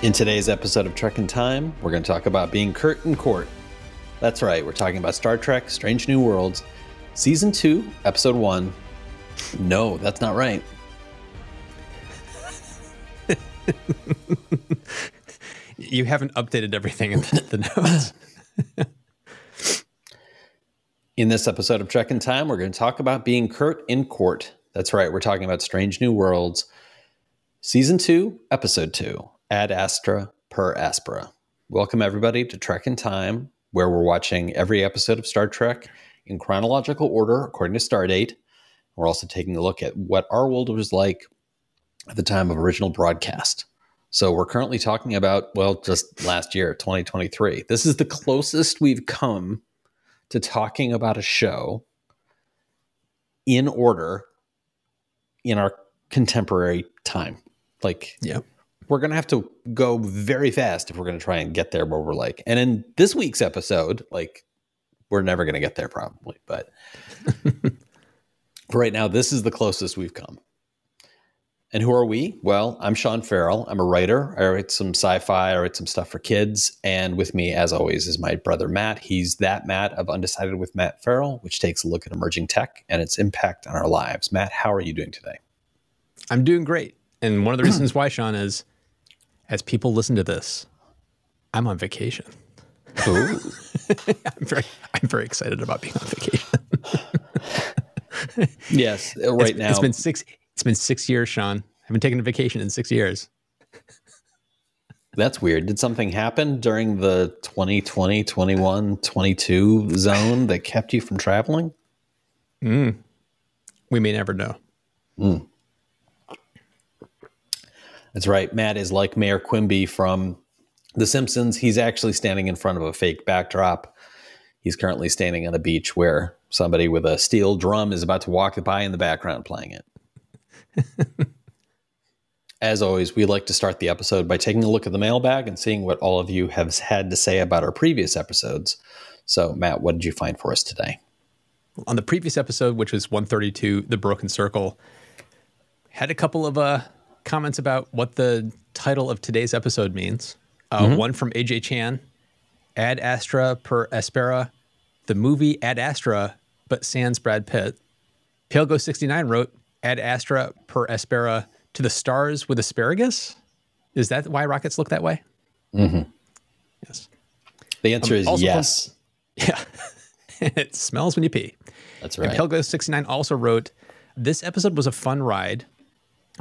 In today's episode of Trek in Time, we're going to talk about being curt in court. That's right, we're talking about Star Trek Strange New Worlds, Season 2, Episode 1. No, that's not right. you haven't updated everything in the, notes. in this episode of Trek in Time, we're going to talk about being curt in court. That's right, we're talking about Strange New Worlds, Season 2, Episode 2 ad astra per aspera. Welcome, everybody, to Trek in Time, where we're watching every episode of Star Trek in chronological order according to Stardate. We're also taking a look at what our world was like at the time of original broadcast. So we're currently talking about, well, just last year, 2023. This is the closest we've come to talking about a show in order in our contemporary time. Like, yeah we're going to have to go very fast if we're going to try and get there where we're like. And in this week's episode, like, we're never going to get there probably. But right now, this is the closest we've come. And who are we? Well, I'm Sean Ferrell. I'm a writer. I write some sci fi, I write some stuff for kids. And with me, as always, is my brother Matt. He's that Matt of Undecided with Matt Ferrell, which takes a look at emerging tech and its impact on our lives. Matt, how are you doing today? I'm doing great. And one of the reasons why, Sean, is as people listen to this, I'm on vacation. I'm very, I'm very excited about being on vacation. yes, uh, right it's, now it's been six. It's been six years, Sean. I haven't taken a vacation in six years. That's weird. Did something happen during the 2020, 21, 22 zone that kept you from traveling? Mm. We may never know. Mm. That's right. Matt is like Mayor Quimby from The Simpsons. He's actually standing in front of a fake backdrop. He's currently standing on a beach where somebody with a steel drum is about to walk by in the background playing it. As always, we like to start the episode by taking a look at the mailbag and seeing what all of you have had to say about our previous episodes. So, Matt, what did you find for us today? On the previous episode, which was 132, The Broken Circle, had a couple of uh, comments about what the title of today's episode means. Uh, mm-hmm. One from AJ Chan, Ad Astra per Aspera, the movie Ad Astra, but sans Brad Pitt. Pale Ghost 69 wrote Ad Astra per Aspera to the stars with asparagus. Is that why rockets look that way? Mm-hmm. Yes. The answer um, is yes. From, yeah. it smells when you pee. That's right. And Pale Ghost 69 also wrote, This episode was a fun ride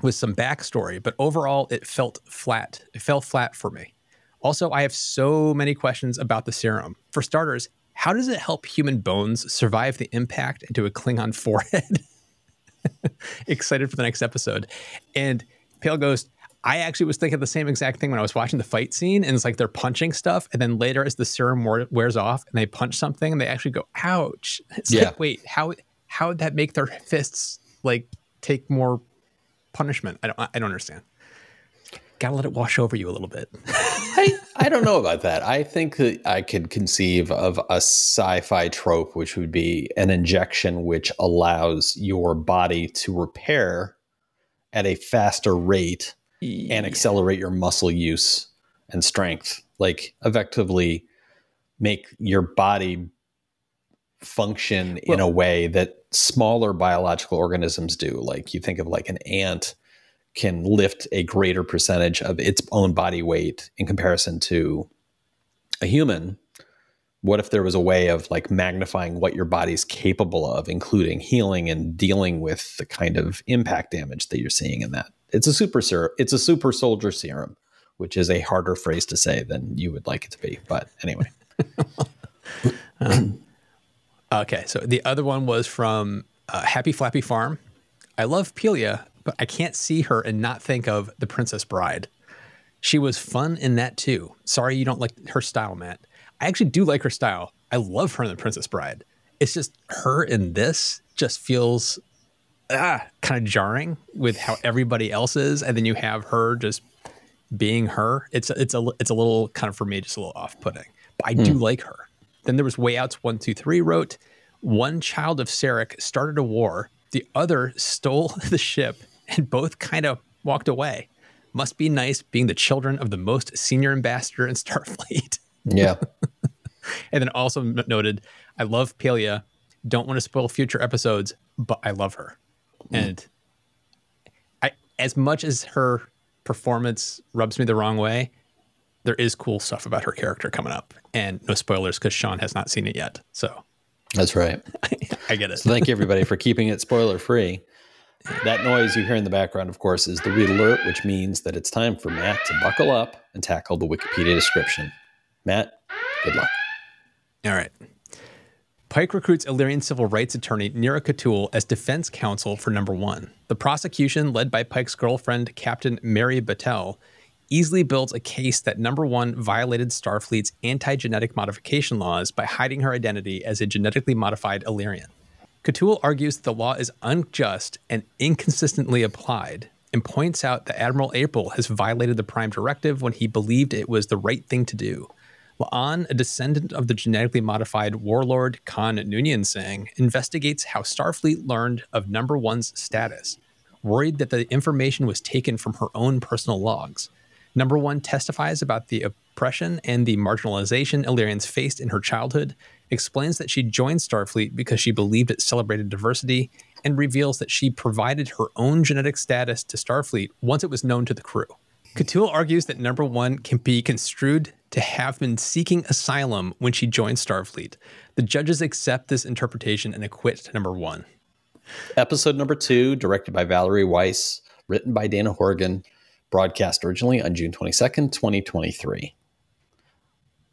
with some backstory, but overall it felt flat. It fell flat for me. Also, I have so many questions about the serum. For starters, how does it help human bones survive the impact into a Klingon forehead? Excited for the next episode. And Pale Ghost, I actually was thinking the same exact thing when I was watching the fight scene, and it's like they're punching stuff, and then later, as the serum wears off, and they punch something, and they actually go, "Ouch!" It's yeah. like, wait, how how would that make their fists like take more punishment. I don't I don't understand. Gotta let it wash over you a little bit. I, I don't know about that. I think that I could conceive of a sci-fi trope, which would be an injection which allows your body to repair at a faster rate yeah. and accelerate your muscle use and strength. Like effectively make your body function well, in a way that smaller biological organisms do. Like you think of like an ant can lift a greater percentage of its own body weight in comparison to a human. What if there was a way of like magnifying what your body's capable of, including healing and dealing with the kind of impact damage that you're seeing in that? It's a super ser- it's a super soldier serum, which is a harder phrase to say than you would like it to be. But anyway. um, Okay, so the other one was from uh, Happy Flappy Farm. I love Pelia, but I can't see her and not think of The Princess Bride. She was fun in that too. Sorry you don't like her style, Matt. I actually do like her style. I love her in The Princess Bride. It's just her in this just feels ah, kind of jarring with how everybody else is, and then you have her just being her. It's it's a it's a little kind of for me just a little off putting. But I mm. do hmm. like her. Then there was Way Outs 123 wrote, One child of Sarek started a war, the other stole the ship, and both kind of walked away. Must be nice being the children of the most senior ambassador in Starfleet. Yeah. and then also noted, I love Pelia. Don't want to spoil future episodes, but I love her. Mm. And I, as much as her performance rubs me the wrong way, there is cool stuff about her character coming up. And no spoilers because Sean has not seen it yet. So that's right. I get it. So thank you everybody for keeping it spoiler free. That noise you hear in the background, of course, is the red alert, which means that it's time for Matt to buckle up and tackle the Wikipedia description. Matt, good luck. All right. Pike recruits Illyrian civil rights attorney Neera Ketoul as defense counsel for number one. The prosecution, led by Pike's girlfriend, Captain Mary Batel, easily builds a case that number one violated Starfleet's anti genetic modification laws by hiding her identity as a genetically modified Illyrian. Ketoul argues that the law is unjust and inconsistently applied, and points out that Admiral April has violated the Prime Directive when he believed it was the right thing to do. La'an, a descendant of the genetically modified warlord Khan Noonien Singh, investigates how Starfleet learned of Number One's status, worried that the information was taken from her own personal logs. Number One testifies about the oppression and the marginalization Illyrians faced in her childhood explains that she joined Starfleet because she believed it celebrated diversity, and reveals that she provided her own genetic status to Starfleet once it was known to the crew. Ketoul argues that number one can be construed to have been seeking asylum when she joined Starfleet. The judges accept this interpretation and acquit number one. Episode number two, directed by Valerie Weiss, written by Dana Horgan, broadcast originally on June 22nd, 2023.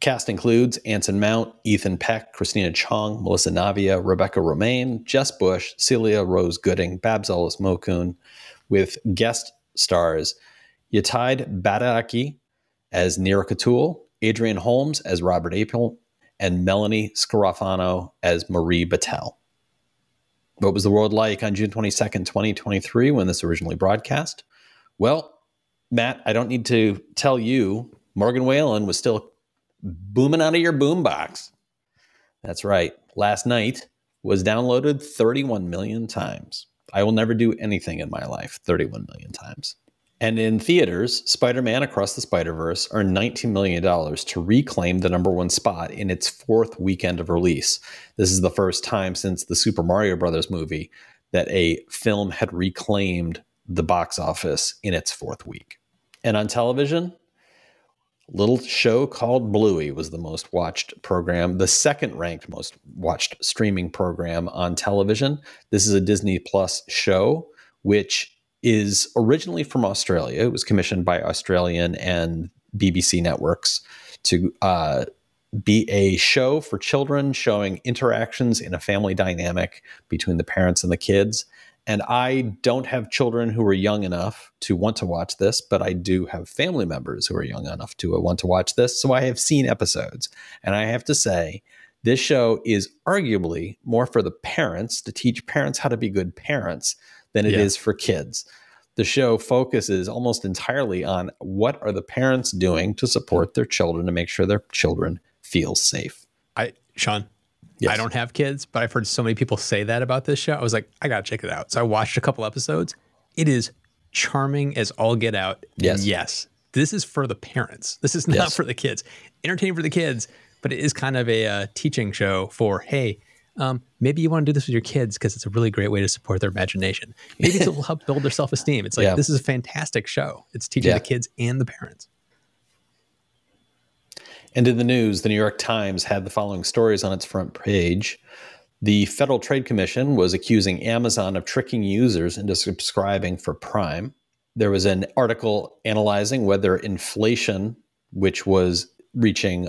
Cast includes Anson Mount, Ethan Peck, Christina Chong, Melissa Navia, Rebecca Romijn, Jess Bush, Celia Rose Gooding, Babs Olusanmokun, with guest stars Yetide Badaki as Neera Ketoul, Adrian Holmes as Robert April, and Melanie Scrofano as Marie Batel. What was the world like on June 22nd, 2023, when this originally broadcast? Well, Matt, I don't need to tell you, Morgan Wallen was still booming out of your boombox. That's right. Last night was downloaded 31 million times. I will never do anything in my life 31 million times. And in theaters, Spider Man Across the Spider Verse earned $19 million to reclaim the number one spot in its fourth weekend of release. This is the first time since the Super Mario Brothers movie that a film had reclaimed the box office in its fourth week. And on television, little show called Bluey was the most watched program, the second ranked most watched streaming program on television. This is a Disney Plus show, which is originally from Australia. It was commissioned by Australian and BBC networks to uh, be a show for children showing interactions in a family dynamic between the parents and the kids. And I don't have children who are young enough to want to watch this, but I do have family members who are young enough to want to watch this. So I have seen episodes. And I have to say, this show is arguably more for the parents to teach parents how to be good parents than it yeah. is for kids. The show focuses almost entirely on what are the parents doing to support their children to make sure their children feel safe. I Sean, Yes. I don't have kids, but I've heard so many people say that about this show. I was like, I gotta check it out. So I watched a couple episodes. It is charming as all get out. Yes. Yes. This is for the parents. This is not yes. for the kids. Entertaining for the kids, but it is kind of a uh, teaching show for, hey, um, maybe you want to do this with your kids because it's a really great way to support their imagination. Maybe it will help build their self esteem. It's like, yeah. this is a fantastic show. It's teaching yeah. the kids and the parents. And in the news, the New York Times had the following stories on its front page. The Federal Trade Commission was accusing Amazon of tricking users into subscribing for Prime. There was an article analyzing whether inflation, which was reaching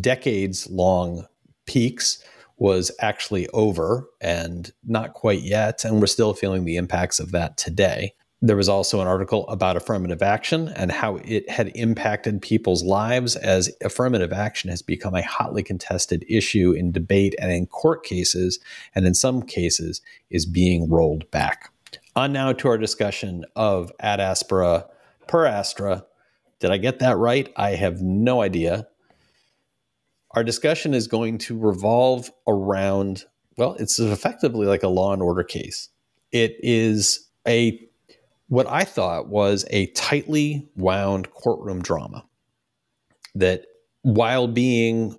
decades long peaks, was actually over and not quite yet. And we're still feeling the impacts of that today. There was also an article about affirmative action and how it had impacted people's lives as affirmative action has become a hotly contested issue in debate and in court cases, and in some cases is being rolled back. On now to our discussion of ad aspera per astra. Did I get that right? I have no idea. Our discussion is going to revolve around, well, it's effectively like a law and order case. It is a what I thought was a tightly wound courtroom drama that, while being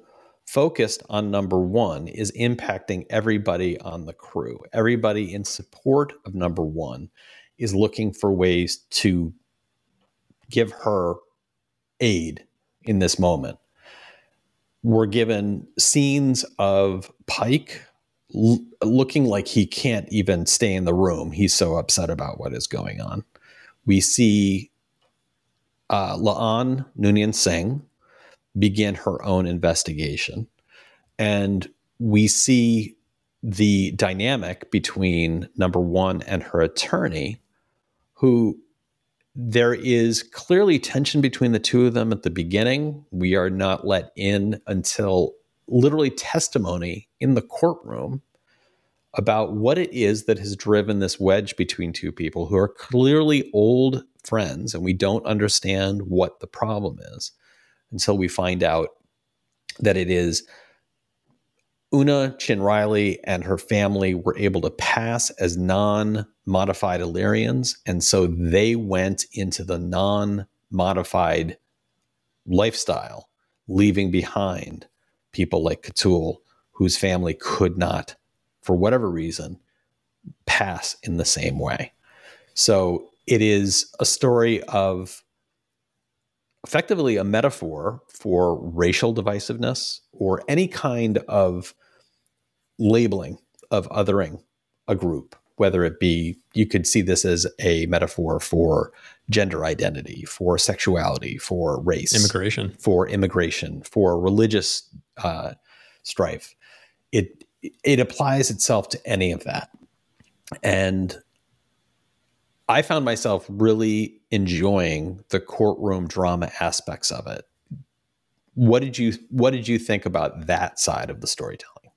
focused on number one, is impacting everybody on the crew. Everybody in support of number one is looking for ways to give her aid in this moment. We're given scenes of Pike l- looking like he can't even stay in the room. He's so upset about what is going on. We see uh, La'an Noonien Singh begin her own investigation. And we see the dynamic between number one and her attorney, who there is clearly tension between the two of them at the beginning. We are not let in until literally testimony in the courtroom about what it is that has driven this wedge between two people who are clearly old friends and we don't understand what the problem is until we find out that it is Una Chin Riley and her family were able to pass as non modified Illyrians. And so they went into the non modified lifestyle, leaving behind people like Ketoul, whose family could not, for whatever reason, pass in the same way. So it is a story of effectively a metaphor for racial divisiveness or any kind of labeling of othering a group, whether it be, you could see this as a metaphor for gender identity, for sexuality, for race, immigration, for immigration, for religious uh, strife. It it applies itself to any of that, and I found myself really enjoying the courtroom drama aspects of it. What did you What did you think about that side of the storytelling?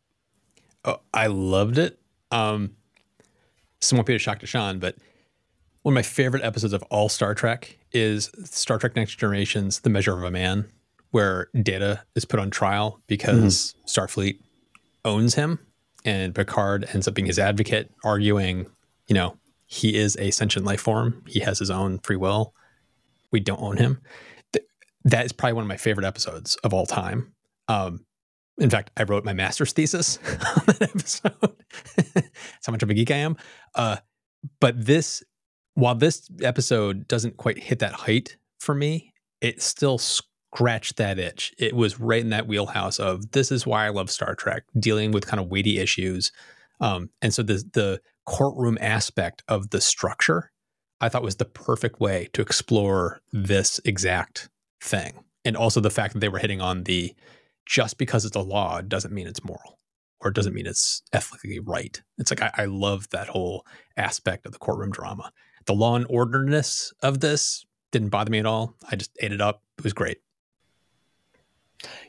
Oh, I loved it. Um, be a shock to Sean, but one of my favorite episodes of all Star Trek is Star Trek Next Generation's The Measure of a Man, where Data is put on trial because mm-hmm. Starfleet owns him and Picard ends up being his advocate, arguing, you know, he is a sentient life form. He has his own free will. We don't own him. Th- that is probably one of my favorite episodes of all time. Um, in fact, I wrote my master's thesis on that episode. That's how much of a geek I am. Uh, but this, while this episode doesn't quite hit that height for me, it still scratched that itch. It was right in that wheelhouse of this is why I love Star Trek, dealing with kind of weighty issues. Um, and so the the courtroom aspect of the structure, I thought was the perfect way to explore this exact thing, and also the fact that they were hitting on the just because it's a law doesn't mean it's moral or it doesn't mean it's ethically right. It's like I, I love that whole aspect of the courtroom drama. The law and orderness of this didn't bother me at all. I just ate it up. It was great.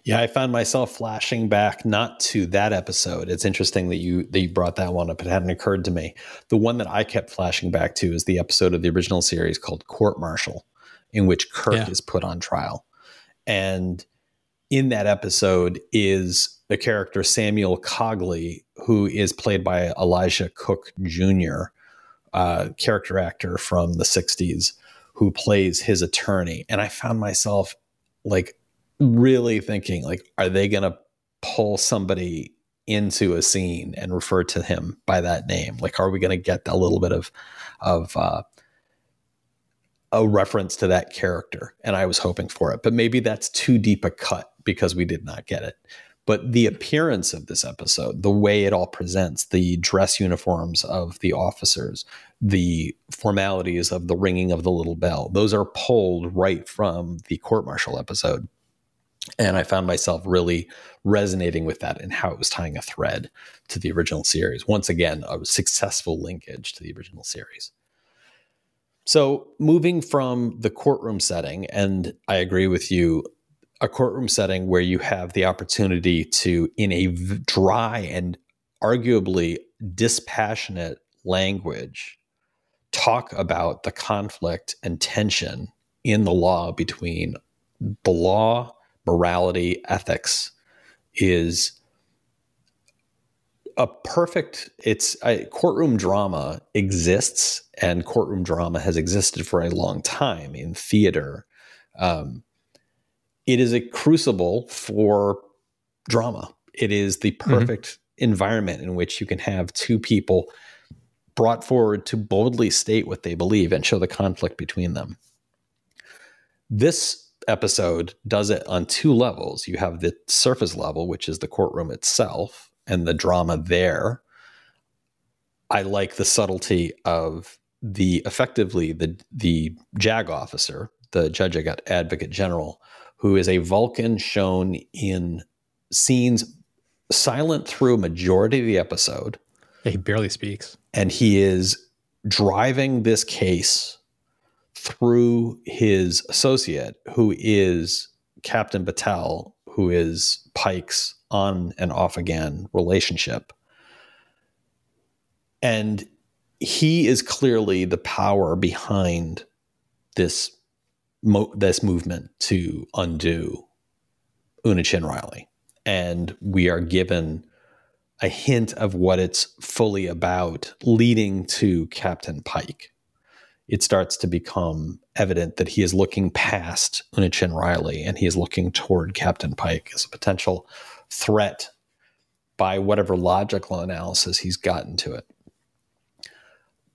Yeah, I found myself flashing back not to that episode. It's interesting that you that you brought that one up. It hadn't occurred to me. The one that I kept flashing back to is the episode of the original series called Court Martial, in which Kirk yeah. is put on trial. And in that episode is the character Samuel Cogley, who is played by Elisha Cook Jr., uh, character actor from the 60s, who plays his attorney. And I found myself like really thinking, like, are they going to pull somebody into a scene and refer to him by that name? Like, are we going to get a little bit of, of, uh, a reference to that character and I was hoping for it. But maybe that's too deep a cut because we did not get it. But the appearance of this episode, the way it all presents, the dress uniforms of the officers, the formalities of the ringing of the little bell, those are pulled right from the court martial episode. And I found myself really resonating with that and how it was tying a thread to the original series. Once again, a successful linkage to the original series. So, moving from the courtroom setting, and I agree with you, a courtroom setting where you have the opportunity to, in a dry and arguably dispassionate language, talk about the conflict and tension in the law between the law, morality, ethics is a perfect it's a, courtroom drama exists and courtroom drama has existed for a long time in theater um, it is a crucible for drama it is the mm-hmm. perfect mm-hmm. environment in which you can have two people brought forward to boldly state what they believe and show the conflict between them this episode does it on two levels you have the surface level which is the courtroom itself and the drama there. I like the subtlety of the effectively the the JAG officer, the judge I got advocate general, who is a Vulcan shown in scenes silent through a majority of the episode. Yeah, he barely speaks. And he is driving this case through his associate, who is Captain Batel, who is Pike's on and off again relationship. And he is clearly the power behind this mo- this movement to undo Una Chin Riley. And we are given a hint of what it's fully about, leading to Captain Pike. It starts to become evident that he is looking past Una Chin Riley and he is looking toward Captain Pike as a potential threat by whatever logical analysis he's gotten to it.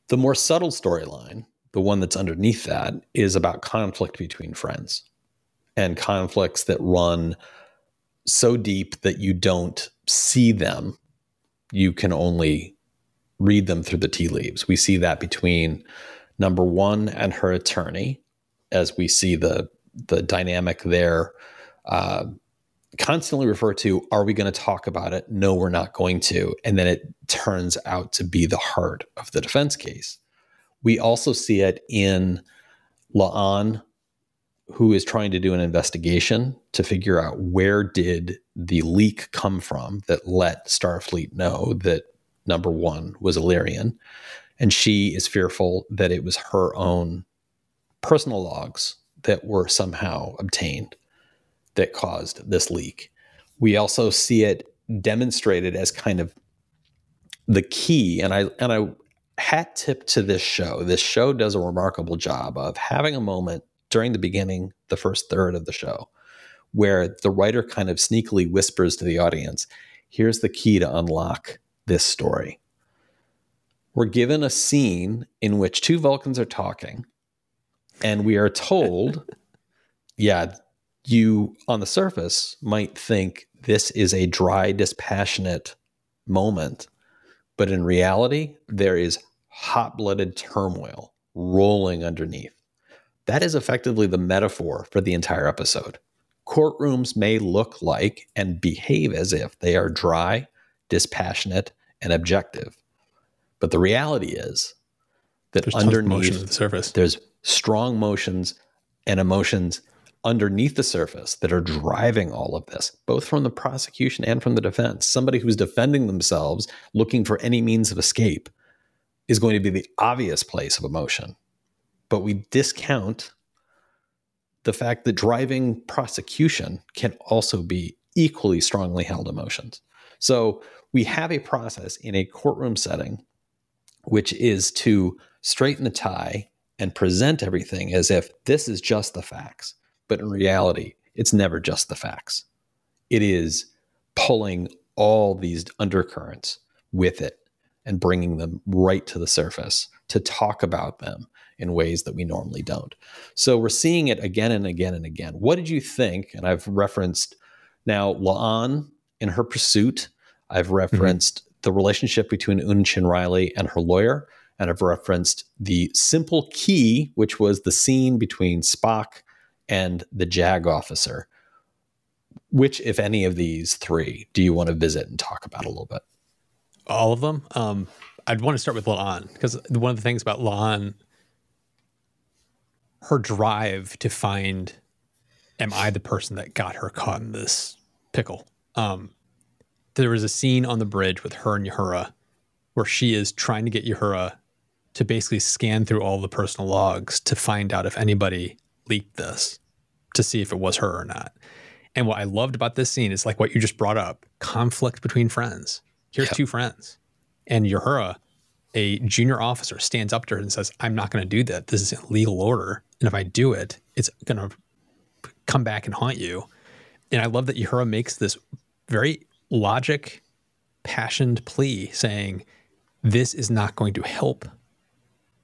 The more subtle storyline, the one that's underneath that, is about conflict between friends and conflicts that run so deep that you don't see them. You can only read them through the tea leaves. We see that between number one and her attorney, as we see the the dynamic there uh, constantly refer to are we going to talk about it no we're not going to and then it turns out to be the heart of the defense case we also see it in la'an who is trying to do an investigation to figure out where did the leak come from that let starfleet know that number one was illyrian and she is fearful that it was her own personal logs that were somehow obtained that caused this leak. We also see it demonstrated as kind of the key and I and I hat tip to this show. This show does a remarkable job of having a moment during the beginning, the first third of the show, where the writer kind of sneakily whispers to the audience, here's the key to unlock this story. We're given a scene in which two Vulcans are talking, and we are told, yeah, you on the surface might think this is a dry, dispassionate moment. But in reality, there is hot blooded turmoil rolling underneath. That is effectively the metaphor for the entire episode. Courtrooms may look like and behave as if they are dry, dispassionate, and objective. But the reality is that there's underneath the surface, there's strong motions and emotions underneath the surface that are driving all of this, both from the prosecution and from the defense. Somebody who's defending themselves, looking for any means of escape, is going to be the obvious place of emotion. But we discount the fact that driving prosecution can also be equally strongly held emotions. So we have a process in a courtroom setting, which is to straighten the tie and present everything as if this is just the facts. But in reality, it's never just the facts. It is pulling all these undercurrents with it and bringing them right to the surface to talk about them in ways that we normally don't. So we're seeing it again and again and again. What did you think? And I've referenced now La'an in her pursuit. I've mm-hmm. referenced mm-hmm. the relationship between Una Chin Riley and her lawyer. And I've referenced the simple key, which was the scene between Spock and the JAG officer. Which, if any of these three, do you want to visit and talk about a little bit? All of them. Um, I'd want to start with La'an because one of the things about La'an, her drive to find, am I the person that got her caught in this pickle? Um, there was a scene on the bridge with her and Uhura where she is trying to get Uhura to basically scan through all the personal logs to find out if anybody leaked this to see if it was her or not. And what I loved about this scene is like what you just brought up conflict between friends. Here's two friends. And Uhura, a junior officer, stands up to her and says, I'm not going to do that. This is a legal order. And if I do it, it's going to come back and haunt you. And I love that Uhura makes this very logic, passioned plea saying, This is not going to help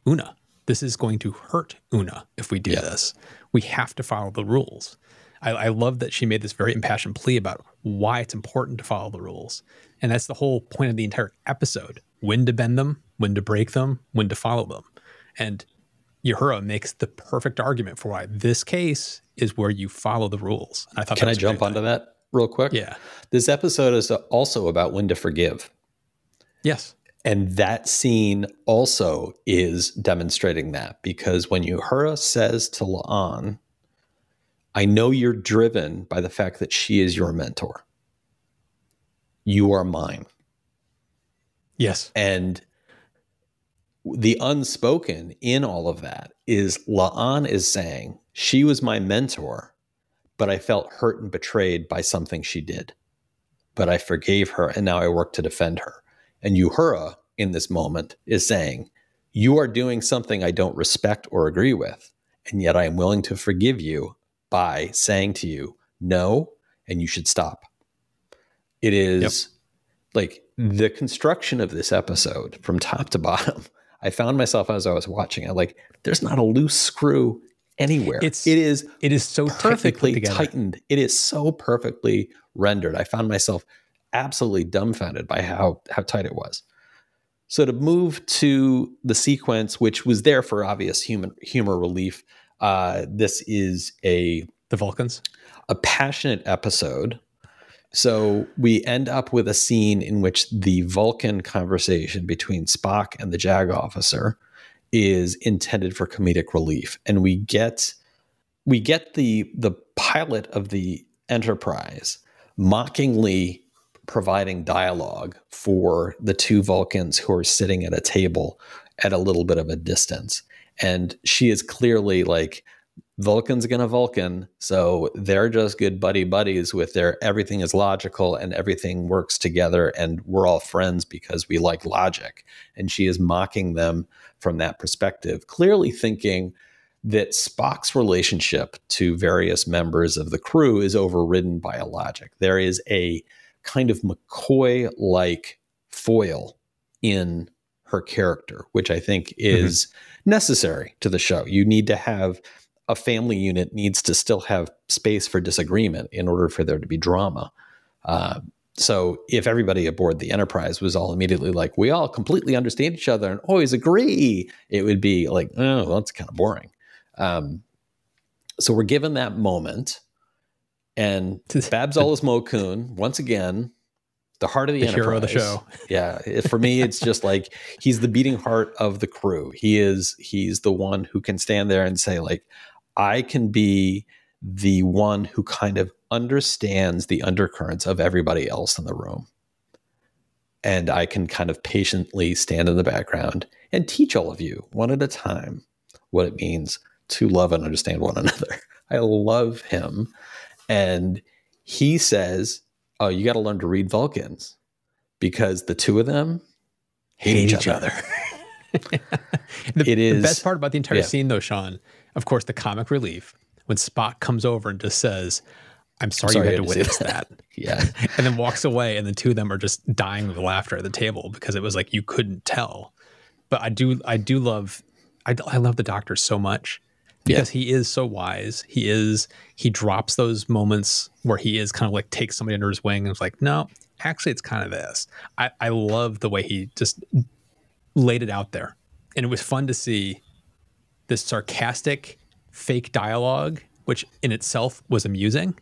Una. This is going to hurt Una if we do yeah. this. We have to follow the rules. I, I love that she made this very impassioned plea about why it's important to follow the rules. And that's the whole point of the entire episode when to bend them, when to break them, when to follow them. And Uhura makes the perfect argument for why this case is where you follow the rules. And I thought Can I jump onto that real quick? Yeah. This episode is also about when to forgive. Yes. And that scene also is demonstrating that because when Uhura says to La'an, I know you're driven by the fact that she is your mentor. You are mine. Yes. And the unspoken in all of that is La'an is saying, She was my mentor, but I felt hurt and betrayed by something she did. But I forgave her and now I work to defend her. And Uhura in this moment is saying, You are doing something I don't respect or agree with, and yet I am willing to forgive you by saying to you, No, and you should stop. It is yep. like the construction of this episode from top to bottom. I found myself as I was watching it, like, there's not a loose screw anywhere. It's it is it is so perfectly tightened. It is so perfectly rendered. I found myself absolutely dumbfounded by how how tight it was. So to move to the sequence, which was there for obvious human humor relief, uh, this is a the Vulcans, a passionate episode. So we end up with a scene in which the Vulcan conversation between Spock and the JAG officer is intended for comedic relief, and we get we get the the pilot of the Enterprise mockingly providing dialogue for the two Vulcans who are sitting at a table at a little bit of a distance. And she is clearly like, Vulcan's gonna Vulcan, so they're just good buddy buddies with their everything is logical and everything works together, and we're all friends because we like logic. And she is mocking them from that perspective, clearly thinking that Spock's relationship to various members of the crew is overridden by a logic. There is a kind of McCoy like foil in her character, which I think mm-hmm. is mm-hmm. Necessary to the show. You need to have a family unit needs to still have space for disagreement in order for there to be drama. Uh, so if everybody aboard the Enterprise was all immediately like, we all completely understand each other and always agree, it would be like, oh, well, that's kind of boring. Um, so we're given that moment and Babs Olusanmokun, once again, the heart of the, the hero of the show. yeah, for me, it's just like he's the beating heart of the crew. He is he's the one who can stand there and say like, I can be the one who kind of understands the undercurrents of everybody else in the room. And I can kind of patiently stand in the background and teach all of you one at a time what it means to love and understand one another. I love him and he says, Oh, you got to learn to read Vulcans because the two of them hate, hate each, each, other. the, it is the best part about the entire yeah. scene, though, Sean. Of course, the comic relief when Spock comes over and just says, I'm sorry, sorry you had to witness that. yeah. and then walks away, and the two of them are just dying with laughter at the table because it was like you couldn't tell. But I do, I do love, I, I love the Doctor so much because yeah. he is so wise. He is he drops those moments where he is kind of like takes somebody under his wing and is like, no, actually, it's kind of this. I, I love the way he just laid it out there, and it was fun to see this sarcastic, fake dialogue, which in itself was amusing,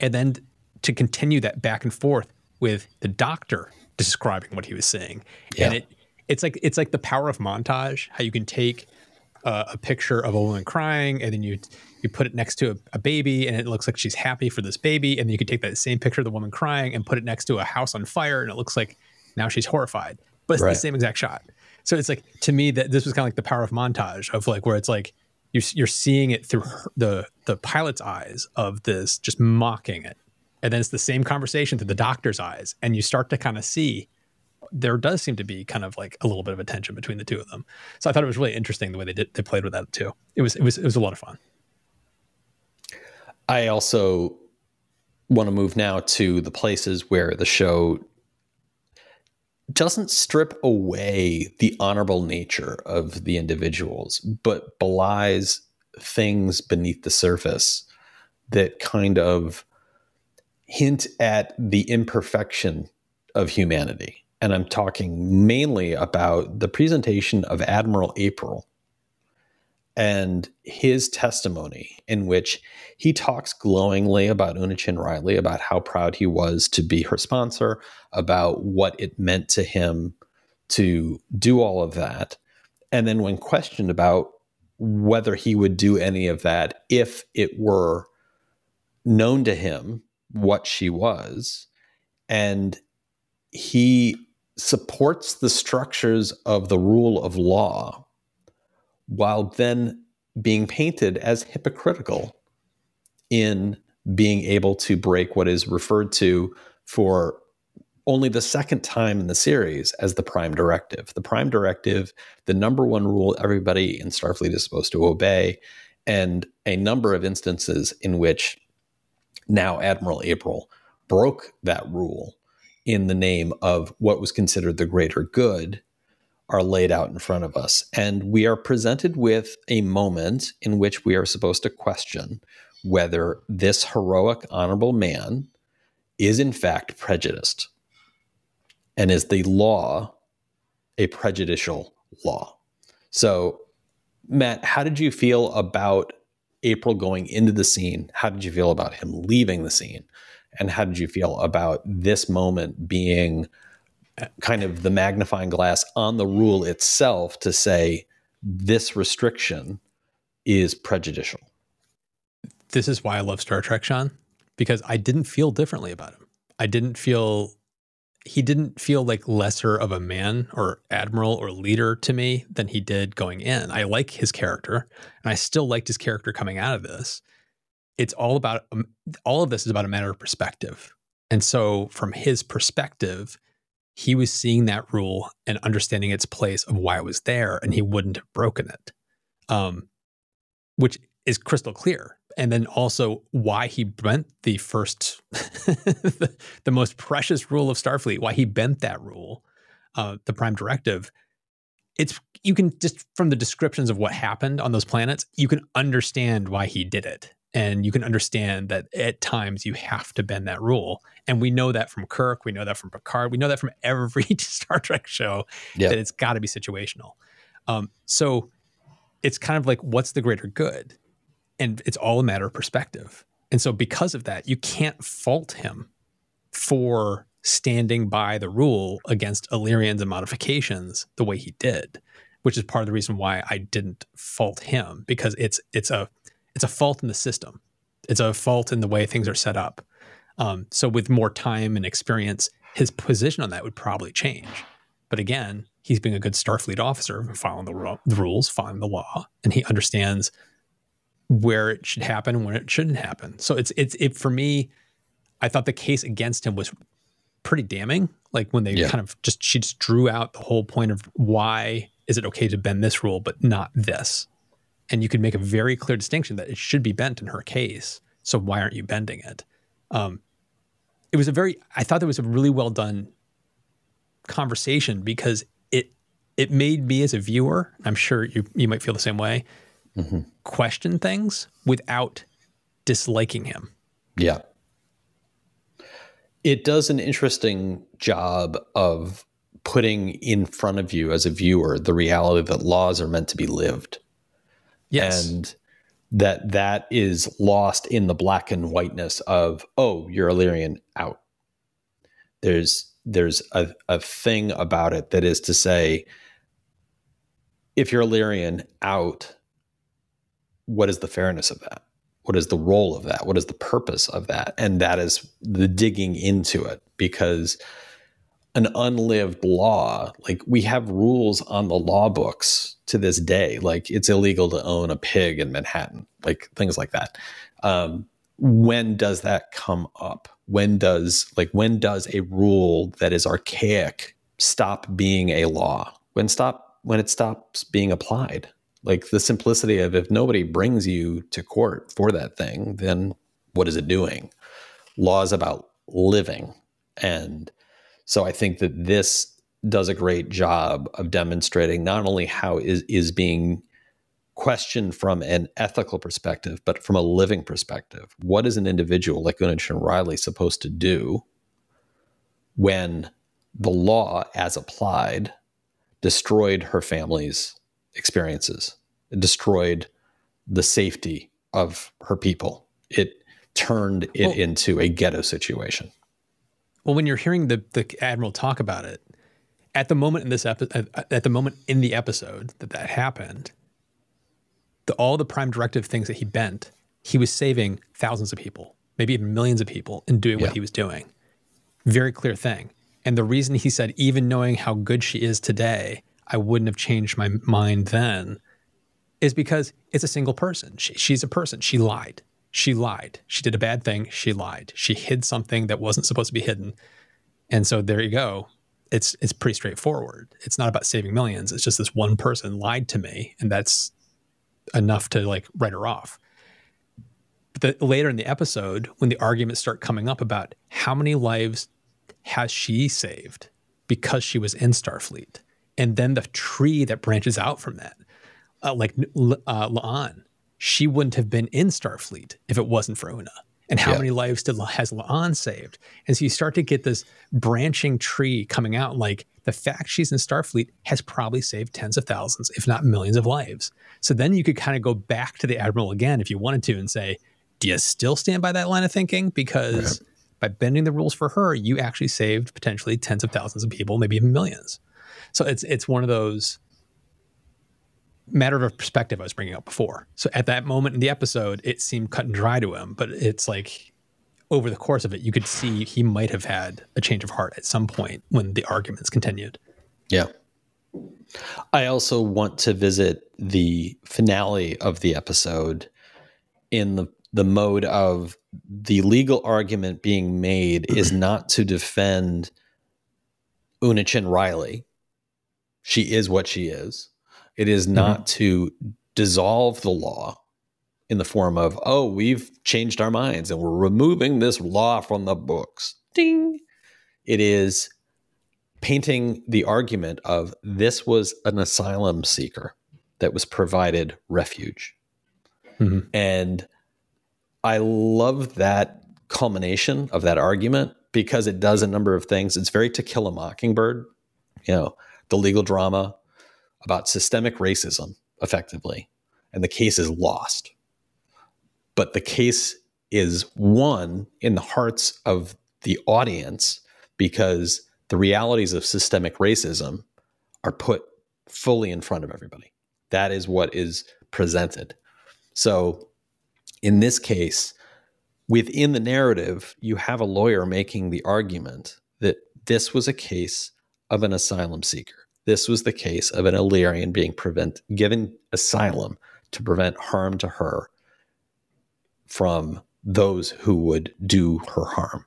and then to continue that back and forth with the doctor describing what he was saying, yeah. and it it's like it's like the power of montage. How you can take uh, a picture of a woman crying, and then you you put it next to a, a, baby, and it looks like she's happy for this baby, and then you could take that same picture of the woman crying and put it next to a house on fire, and it looks like now she's horrified, but it's right. the same exact shot. So it's like to me that this was kind of like the power of montage of like where it's like you're you're seeing it through her, the the pilot's eyes of this just mocking it, and then it's the same conversation through the doctor's eyes, and you start to kind of see there does seem to be kind of like a little bit of a tension between the two of them. So I thought it was really interesting the way they did they played with that too. It was it was it was a lot of fun. I also want to move now to the places where the show doesn't strip away the honorable nature of the individuals, but belies things beneath the surface that kind of hint at the imperfection of humanity. And I'm talking mainly about the presentation of Admiral April and his testimony, in which he talks glowingly about Una Chin Riley, about how proud he was to be her sponsor, about what it meant to him to do all of that. And then, when questioned about whether he would do any of that if it were known to him what she was, and he supports the structures of the rule of law while then being painted as hypocritical in being able to break what is referred to for only the second time in the series as the prime directive. The prime directive, the number one rule everybody in Starfleet is supposed to obey, and a number of instances in which now Admiral April broke that rule in the name of what was considered the greater good are laid out in front of us. And we are presented with a moment in which we are supposed to question whether this heroic, honorable man is in fact prejudiced. And is the law a prejudicial law? So, Matt, how did you feel about April going into the scene? How did you feel about him leaving the scene? And how did you feel about this moment being uh, kind of the magnifying glass on the rule itself to say this restriction is prejudicial. This is why I love Star Trek, Sean, because I didn't feel differently about him. I didn't feel he didn't feel like lesser of a man or admiral or leader to me than he did going in. I like his character, and I still liked his character coming out of this. It's all about um, all of this is about a matter of perspective. And so, from his perspective, he was seeing that rule and understanding its place of why it was there, and he wouldn't have broken it, um, which is crystal clear. And then also why he bent the first, the, the, most precious rule of Starfleet, why he bent that rule, uh, the Prime Directive. It's you can just from the descriptions of what happened on those planets, you can understand why he did it and you can understand that at times you have to bend that rule. And we know that from kirk we know that from picard we know that from every star trek show that it's got to be situational. Um, so it's kind of like what's the greater good? And it's all a matter of perspective. And so because of that you can't fault him for standing by the rule against illyrians and modifications the way he did which is part of the reason why i didn't fault him because it's it's a it's a fault in the system. It's a fault in the way things are set up. Um, so with more time and experience, his position on that would probably change. But again, he's being a good Starfleet officer, following the, ro- the rules, following the law, and he understands where it should happen and where it shouldn't happen. So it's it's it for me. I thought the case against him was pretty damning. Like when they yeah. kind of just she just drew out the whole point of why is it okay to bend this rule but not this and you could make a very clear distinction that it should be bent in her case. So why aren't you bending it? Um, it was a very I thought that was a really well done conversation because it it made me as a viewer, I'm sure you you might feel the same way, mm-hmm. question things without disliking him. Yeah. It does an interesting job of putting in front of you as a viewer the reality that laws are meant to be lived. Yes. And that that is lost in the black and whiteness of, oh, you're Illyrian out. There's there's a, a thing about it that is to say, if you're Illyrian out, what is the fairness of that? What is the role of that? What is the purpose of that? And that is the digging into it because an unlived law. Like we have rules on the law books to this day. Like it's illegal to own a pig in Manhattan, like things like that. Um, when does that come up? When does like when does a rule that is archaic stop being a law, when stop when it stops being applied. Like the simplicity of if nobody brings you to court for that thing, then what is it doing? Laws about living. And so I think that this does a great job of demonstrating not only how is is being questioned from an ethical perspective, but from a living perspective. What is an individual like Una Chin Riley supposed to do when the law, as applied, destroyed her family's experiences? It destroyed the safety of her people. It turned it well, into a ghetto situation. Well, when you're hearing the the admiral talk about it, at the moment in this episode, at the moment in the episode that that happened, the, all the prime directive things that he bent, he was saving thousands of people, maybe even millions of people, in doing yeah. what he was doing. Very clear thing. And the reason he said, even knowing how good she is today, I wouldn't have changed my mind then, is because it's a single person. She, she's a person. She lied. She lied. She did a bad thing. She lied. She hid something that wasn't supposed to be hidden. And so there you go. It's it's pretty straightforward. It's not about saving millions. It's just this one person lied to me, and that's enough to like write her off. But the, later in the episode, when the arguments start coming up about how many lives has she saved because she was in Starfleet, and then the tree that branches out from that, uh, like uh, La'an, she wouldn't have been in Starfleet if it wasn't for Una. And how yeah. many lives did has La'an saved? And so you start to get this branching tree coming out. Like the fact she's in Starfleet has probably saved tens of thousands, if not millions of lives. So then you could kind of go back to the Admiral again if you wanted to and say, do you still stand by that line of thinking? Because by bending the rules for her, you actually saved potentially tens of thousands of people, maybe even millions. So it's it's one of those matter of perspective I was bringing up before. So at that moment in the episode, it seemed cut and dry to him, but it's like over the course of it, you could see he might have had a change of heart at some point when the arguments continued. Yeah. I also want to visit the finale of the episode in the the mode of the legal argument being made is not to defend Una Chin Riley. She is what she is. It is not mm-hmm. to dissolve the law in the form of, oh, we've changed our minds and we're removing this law from the books. Ding. It is painting the argument of this was an asylum seeker that was provided refuge. Mm-hmm. And I love that culmination of that argument because it does a number of things. It's very to kill a mockingbird, you know, the legal drama about systemic racism effectively. And the case is lost. But the case is won in the hearts of the audience because the realities of systemic racism are put fully in front of everybody. That is what is presented. So, in this case, within the narrative, you have a lawyer making the argument that this was a case of an asylum seeker. This was the case of an Illyrian being prevent, given asylum to prevent harm to her from those who would do her harm.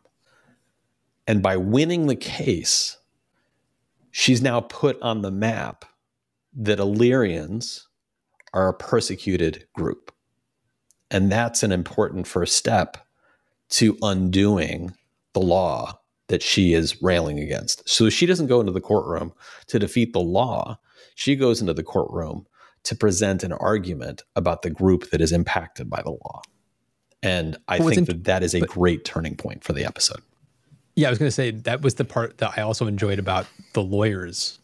And by winning the case, she's now put on the map that Illyrians are a persecuted group. And that's an important first step to undoing the law that she is railing against. So she doesn't go into the courtroom to defeat the law. She goes into the courtroom to present an argument about the group that is impacted by the law. And I think that that is a great turning point for the episode. Yeah, I was going to say that was the part that I also enjoyed about the lawyer's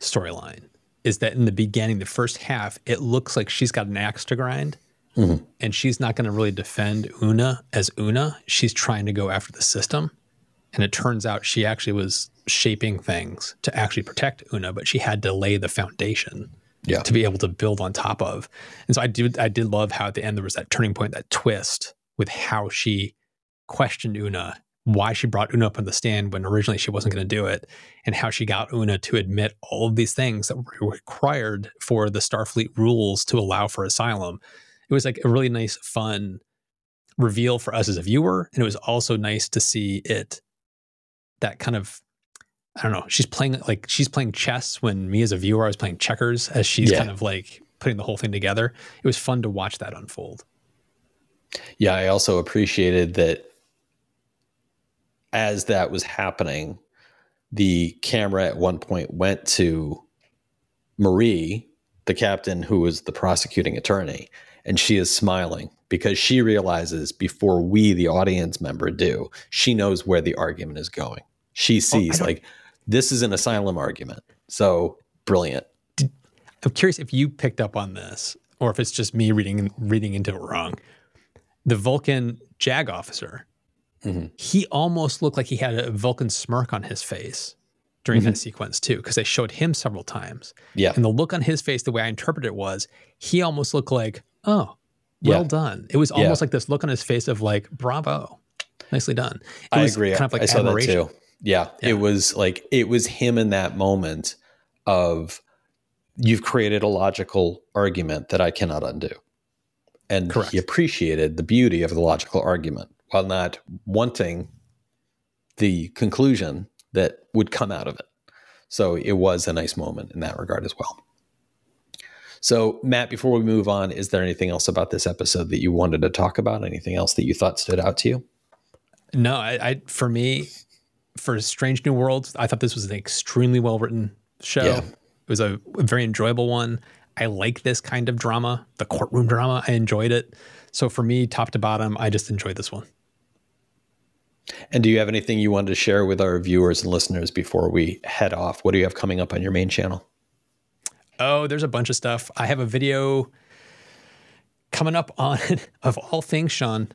storyline is that in the beginning, the first half, it looks like she's got an axe to grind. Mm-hmm. And she's not going to really defend Una as Una. She's trying to go after the system. And it turns out she actually was shaping things to actually protect Una, but she had to lay the foundation yeah. to be able to build on top of. And so I did I did love how at the end there was that turning point, that twist with how she questioned Una why she brought Una up on the stand when originally she wasn't going to do it, and how she got Una to admit all of these things that were required for the Starfleet rules to allow for asylum. It was like a really nice, fun reveal for us as a viewer. And it was also nice to see it, that kind of I don't know. She's playing like she's playing chess when me as a viewer I was playing checkers as she's Yeah. kind of like putting the whole thing together. It was fun to watch that unfold. Yeah, I also appreciated that as that was happening, the camera at one point went to Marie, the captain who was the prosecuting attorney, and she is smiling because she realizes before we, the audience member, do, she knows where the argument is going. She sees, don't- like, this is an asylum argument. So brilliant. I'm curious if you picked up on this or if it's just me reading reading into it wrong. The Vulcan JAG officer, Mhm. he almost looked like he had a Vulcan smirk on his face during Mm-hmm. that sequence too, because they showed him several times. Yeah. And the look on his face, the way I interpreted it was, he almost looked like, oh, well Yeah. done. It was Yeah. almost like this look on his face of like, bravo, nicely done. It I agree. Kind of like I saw admiration. that too. Yeah, Yeah. It was like it was him in that moment of you've created a logical argument that I cannot undo. And Correct. he appreciated the beauty of the logical argument while not wanting the conclusion that would come out of it. So it was a nice moment in that regard as well. So, Matt, before we move on, is there anything else about this episode that you wanted to talk about? Anything else that you thought stood out to you? No, I, I for me, for Strange New Worlds, I thought this was an extremely well written show. Yeah. It was a, a very enjoyable one. I like this kind of drama, the courtroom drama. I enjoyed it. So for me, top to bottom, I just enjoyed this one. And do you have anything you wanted to share with our viewers and listeners before we head off? What do you have coming up on your main channel? Oh, there's a bunch of stuff. I have a video coming up on, of all things, Sean,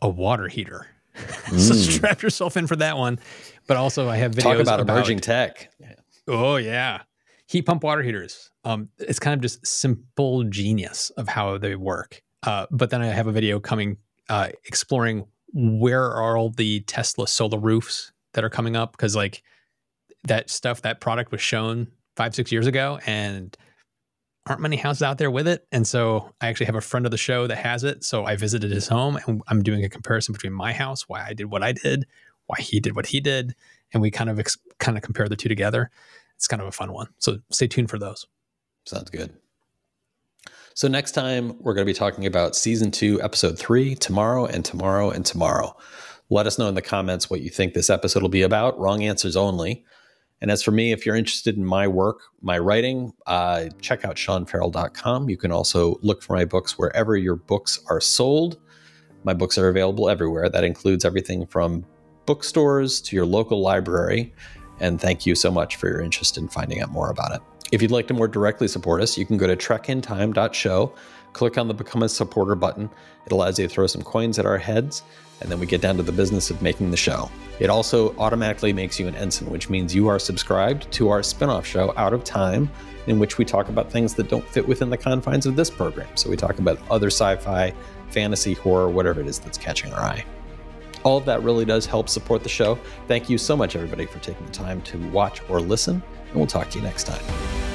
a water heater. so strap yourself in for that one. But also, I have videos Mm. Talk about, emerging tech. Oh yeah, heat pump water heaters. Um, it's kind of just simple genius of how they work. Uh, but then I have a video coming uh, exploring where are all the Tesla solar roofs that are coming up because like that stuff that product was shown five six years ago and aren't many houses out there with it and so i actually have a friend of the show that has it so i visited his home and i'm doing a comparison between my house why i did what i did why he did what he did and we kind of ex- kind of compare the two together it's kind of a fun one so stay tuned for those Sounds good. So, next time, we're going to be talking about season two, episode three, tomorrow and tomorrow and tomorrow. Let us know in the comments what you think this episode will be about. Wrong answers only. And as for me, if you're interested in my work, my writing, uh, check out seanferrell.com. You can also look for my books wherever your books are sold. My books are available everywhere. That includes everything from bookstores to your local library. And thank you so much for your interest in finding out more about it. If you'd like to more directly support us, you can go to trekintime.show, click on the Become a Supporter button. It allows you to throw some coins at our heads, and then we get down to the business of making the show. It also automatically makes you an ensign, which means you are subscribed to our spin off show, Out of Time, in which we talk about things that don't fit within the confines of this program. So we talk about other sci fi, fantasy, horror, whatever it is that's catching our eye. All of that really does help support the show. Thank you so much, everybody, for taking the time to watch or listen, and we'll talk to you next time.